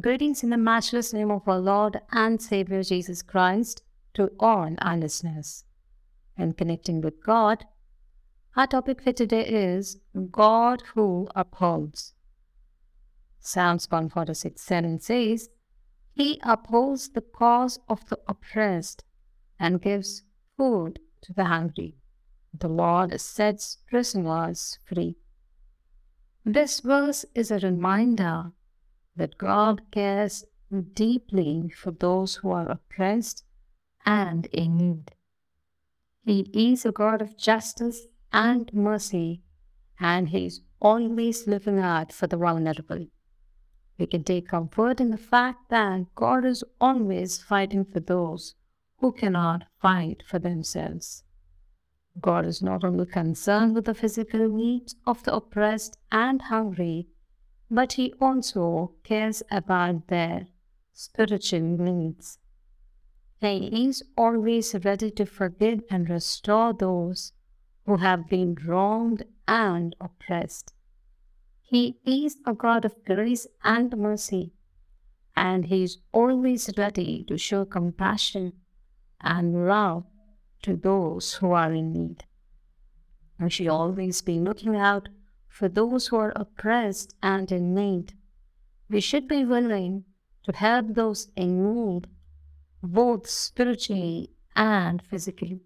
Greetings in the matchless name of our Lord and Savior Jesus Christ to all our listeners. And connecting with God, our topic for today is God who upholds. Psalms 146 7 says, He upholds the cause of the oppressed and gives food to the hungry. The Lord sets prisoners free. This verse is a reminder that God cares deeply for those who are oppressed and in need. He is a God of justice and mercy, and He is always looking out for the vulnerable. We can take comfort in the fact that God is always fighting for those who cannot fight for themselves. God is not only concerned with the physical needs of the oppressed and hungry, but He also cares about their spiritual needs. He is always ready to forgive and restore those who have been wronged and oppressed. He is a God of grace and mercy, and He is always ready to show compassion and love to those who are in need. We should always be looking out for those who are oppressed and in need. We should be willing to help those in need, both spiritually and physically.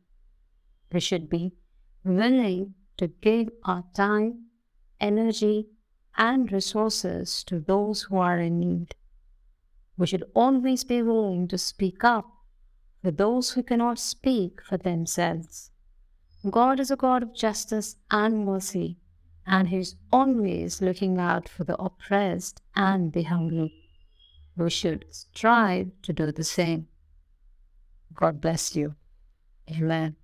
We should be willing to give our time, energy, and resources to those who are in need. We should always be willing to speak up for those who cannot speak for themselves. God is a God of justice and mercy, and He is always looking out for the oppressed and the hungry. We should strive to do the same. God bless you. Amen.